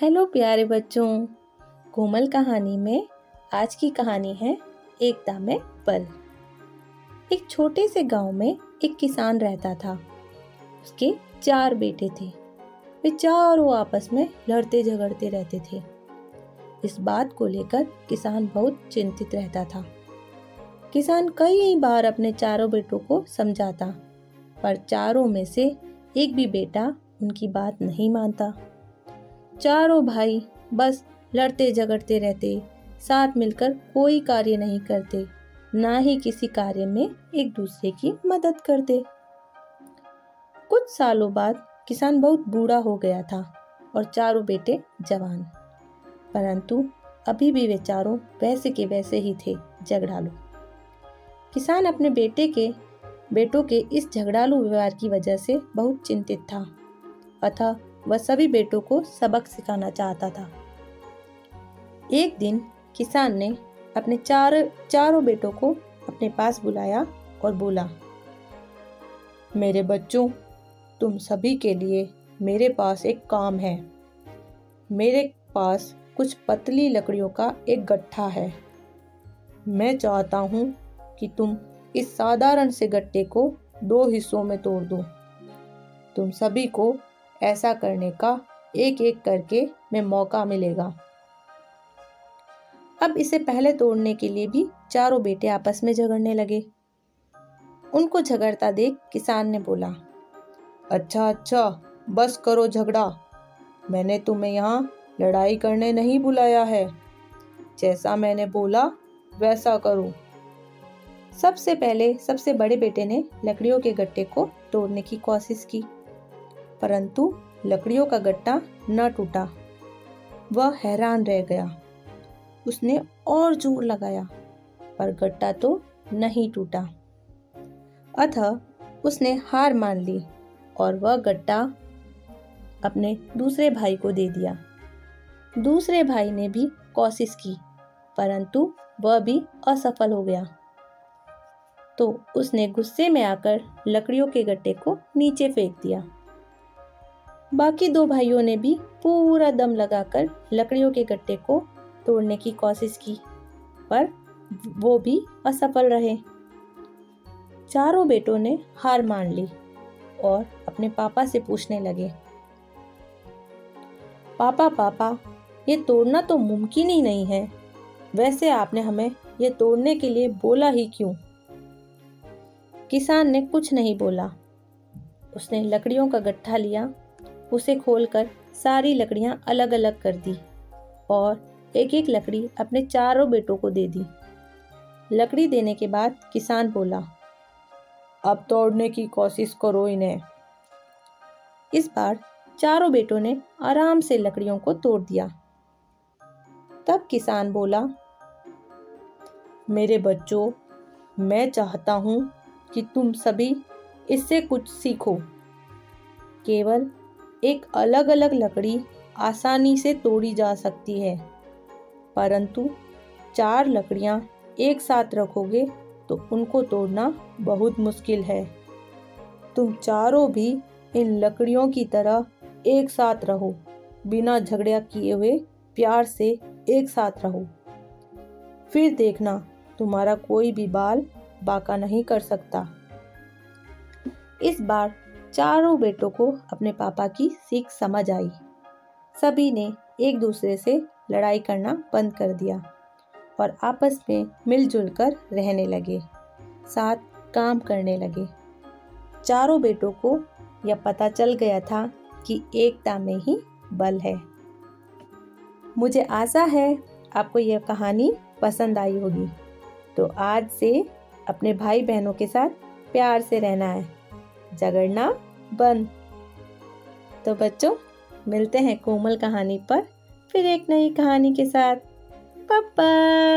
Hello प्यारे बच्चों, कोमल कहानी में आज की कहानी है एकता में बल एक छोटे से गाँव में एक किसान रहता था। उसके चार बेटे थे। वे चारों आपस में लड़ते झगड़ते रहते थे। इस बात को लेकर किसान बहुत चिंतित रहता था। किसान कई बार अपने चारों बेटों को समझाता, पर चारों में से एक भी बेटा उनकी बात नहीं मानता। चारों भाई बस लड़ते झगड़ते रहते, साथ मिलकर कोई कार्य नहीं करते, ना ही किसी कार्य में एक दूसरे की मदद करते। कुछ सालों बाद किसान बहुत बूढ़ा हो गया था और चारों बेटे जवान। परंतु अभी भी वे चारों वैसे के वैसे ही थे झगड़ालू। किसान अपने बेटे के, बेटों के इस झगड़ालू व्यवहार की वजह से बहुत चिंतित था। अतः वह सभी बेटों को सबक सिखाना चाहता था। एक दिन किसान ने अपने चार, चारों बेटों को अपने पास बुलाया और बोला, मेरे बच्चों, तुम सभी के लिए मेरे पास एक काम है। मेरे पास कुछ पतली लकड़ियों का एक गट्ठा है। मैं चाहता हूँ कि तुम इस साधारण से गट्टे को दो हिस्सों में तोड़ दो। तुम सभी को ऐसा करने का एक एक करके में मौका मिलेगा। अब इसे पहले तोड़ने के लिए भी चारों बेटे आपस में झगड़ने लगे। उनको झगड़ता देख किसान ने बोला अच्छा अच्छा बस करो झगड़ा। मैंने तुम्हें यहाँ लड़ाई करने नहीं बुलाया है। जैसा मैंने बोला, वैसा करो। सबसे पहले सबसे बड़े बेटे ने लकड़ियों के गट्टे को तोड़ने की कोशिश की। परंतु लकड़ियों का गट्टा न टूटा। वह हैरान रह गया। उसने और ज़ोर लगाया, पर गट्टा तो नहीं टूटा। अतः उसने हार मान ली और वह गट्टा अपने दूसरे भाई को दे दिया। दूसरे भाई ने भी कोशिश की, परंतु वह भी असफल हो गया। तो उसने गुस्से में आकर लकड़ियों के गट्टे को नीचे फेंक दिया। बाकी दो भाइयों ने भी पूरा दम लगाकर लकड़ियों के गट्टे को तोड़ने की कोशिश की, पर वो भी असफल रहे। चारों बेटों ने हार मान ली और अपने पापा से पूछने लगे, पापा पापा, ये तोड़ना तो मुमकिन ही नहीं है। वैसे आपने हमें ये तोड़ने के लिए बोला ही क्यों? किसान ने कुछ नहीं बोला। उसने लकड़ियों का गट्ठा लिया उसे खोलकर सारी लकड़ियाँ अलग अलग कर दी और एक एक लकड़ी अपने चारों बेटों को दे दी। लकड़ी देने के बाद किसान बोला, अब तोड़ने की कोशिश करो इन्हें। इस बार चारों बेटों ने आराम से लकड़ियों को तोड़ दिया। तब किसान बोला, मेरे बच्चों, मैं चाहता हूँ कि तुम सभी इससे कुछ सीखो। केवल एक अलग अलग लकड़ी आसानी से तोड़ी जा सकती है। परंतु चार लकड़ियाँ एक साथ रखोगे तो उनको तोड़ना बहुत मुश्किल है। तुम चारों भी इन लकड़ियों की तरह एक साथ रहो, बिना झगड़ा किए हुए प्यार से एक साथ रहो। फिर देखना, तुम्हारा कोई भी बाल बाका नहीं कर सकता। इस बार चारों बेटों को अपने पापा की सीख समझ आई। सभी ने एक दूसरे से लड़ाई करना बंद कर दिया और आपस में मिलजुल कर रहने लगे, साथ काम करने लगे। चारों बेटों को यह पता चल गया था कि एकता में ही बल है। मुझे आशा है आपको यह कहानी पसंद आई होगी। तो आज से अपने भाई बहनों के साथ प्यार से रहना है। झगड़ना बंद। तो बच्चों, मिलते हैं कोमल कहानी पर फिर एक नई कहानी के साथ। बाय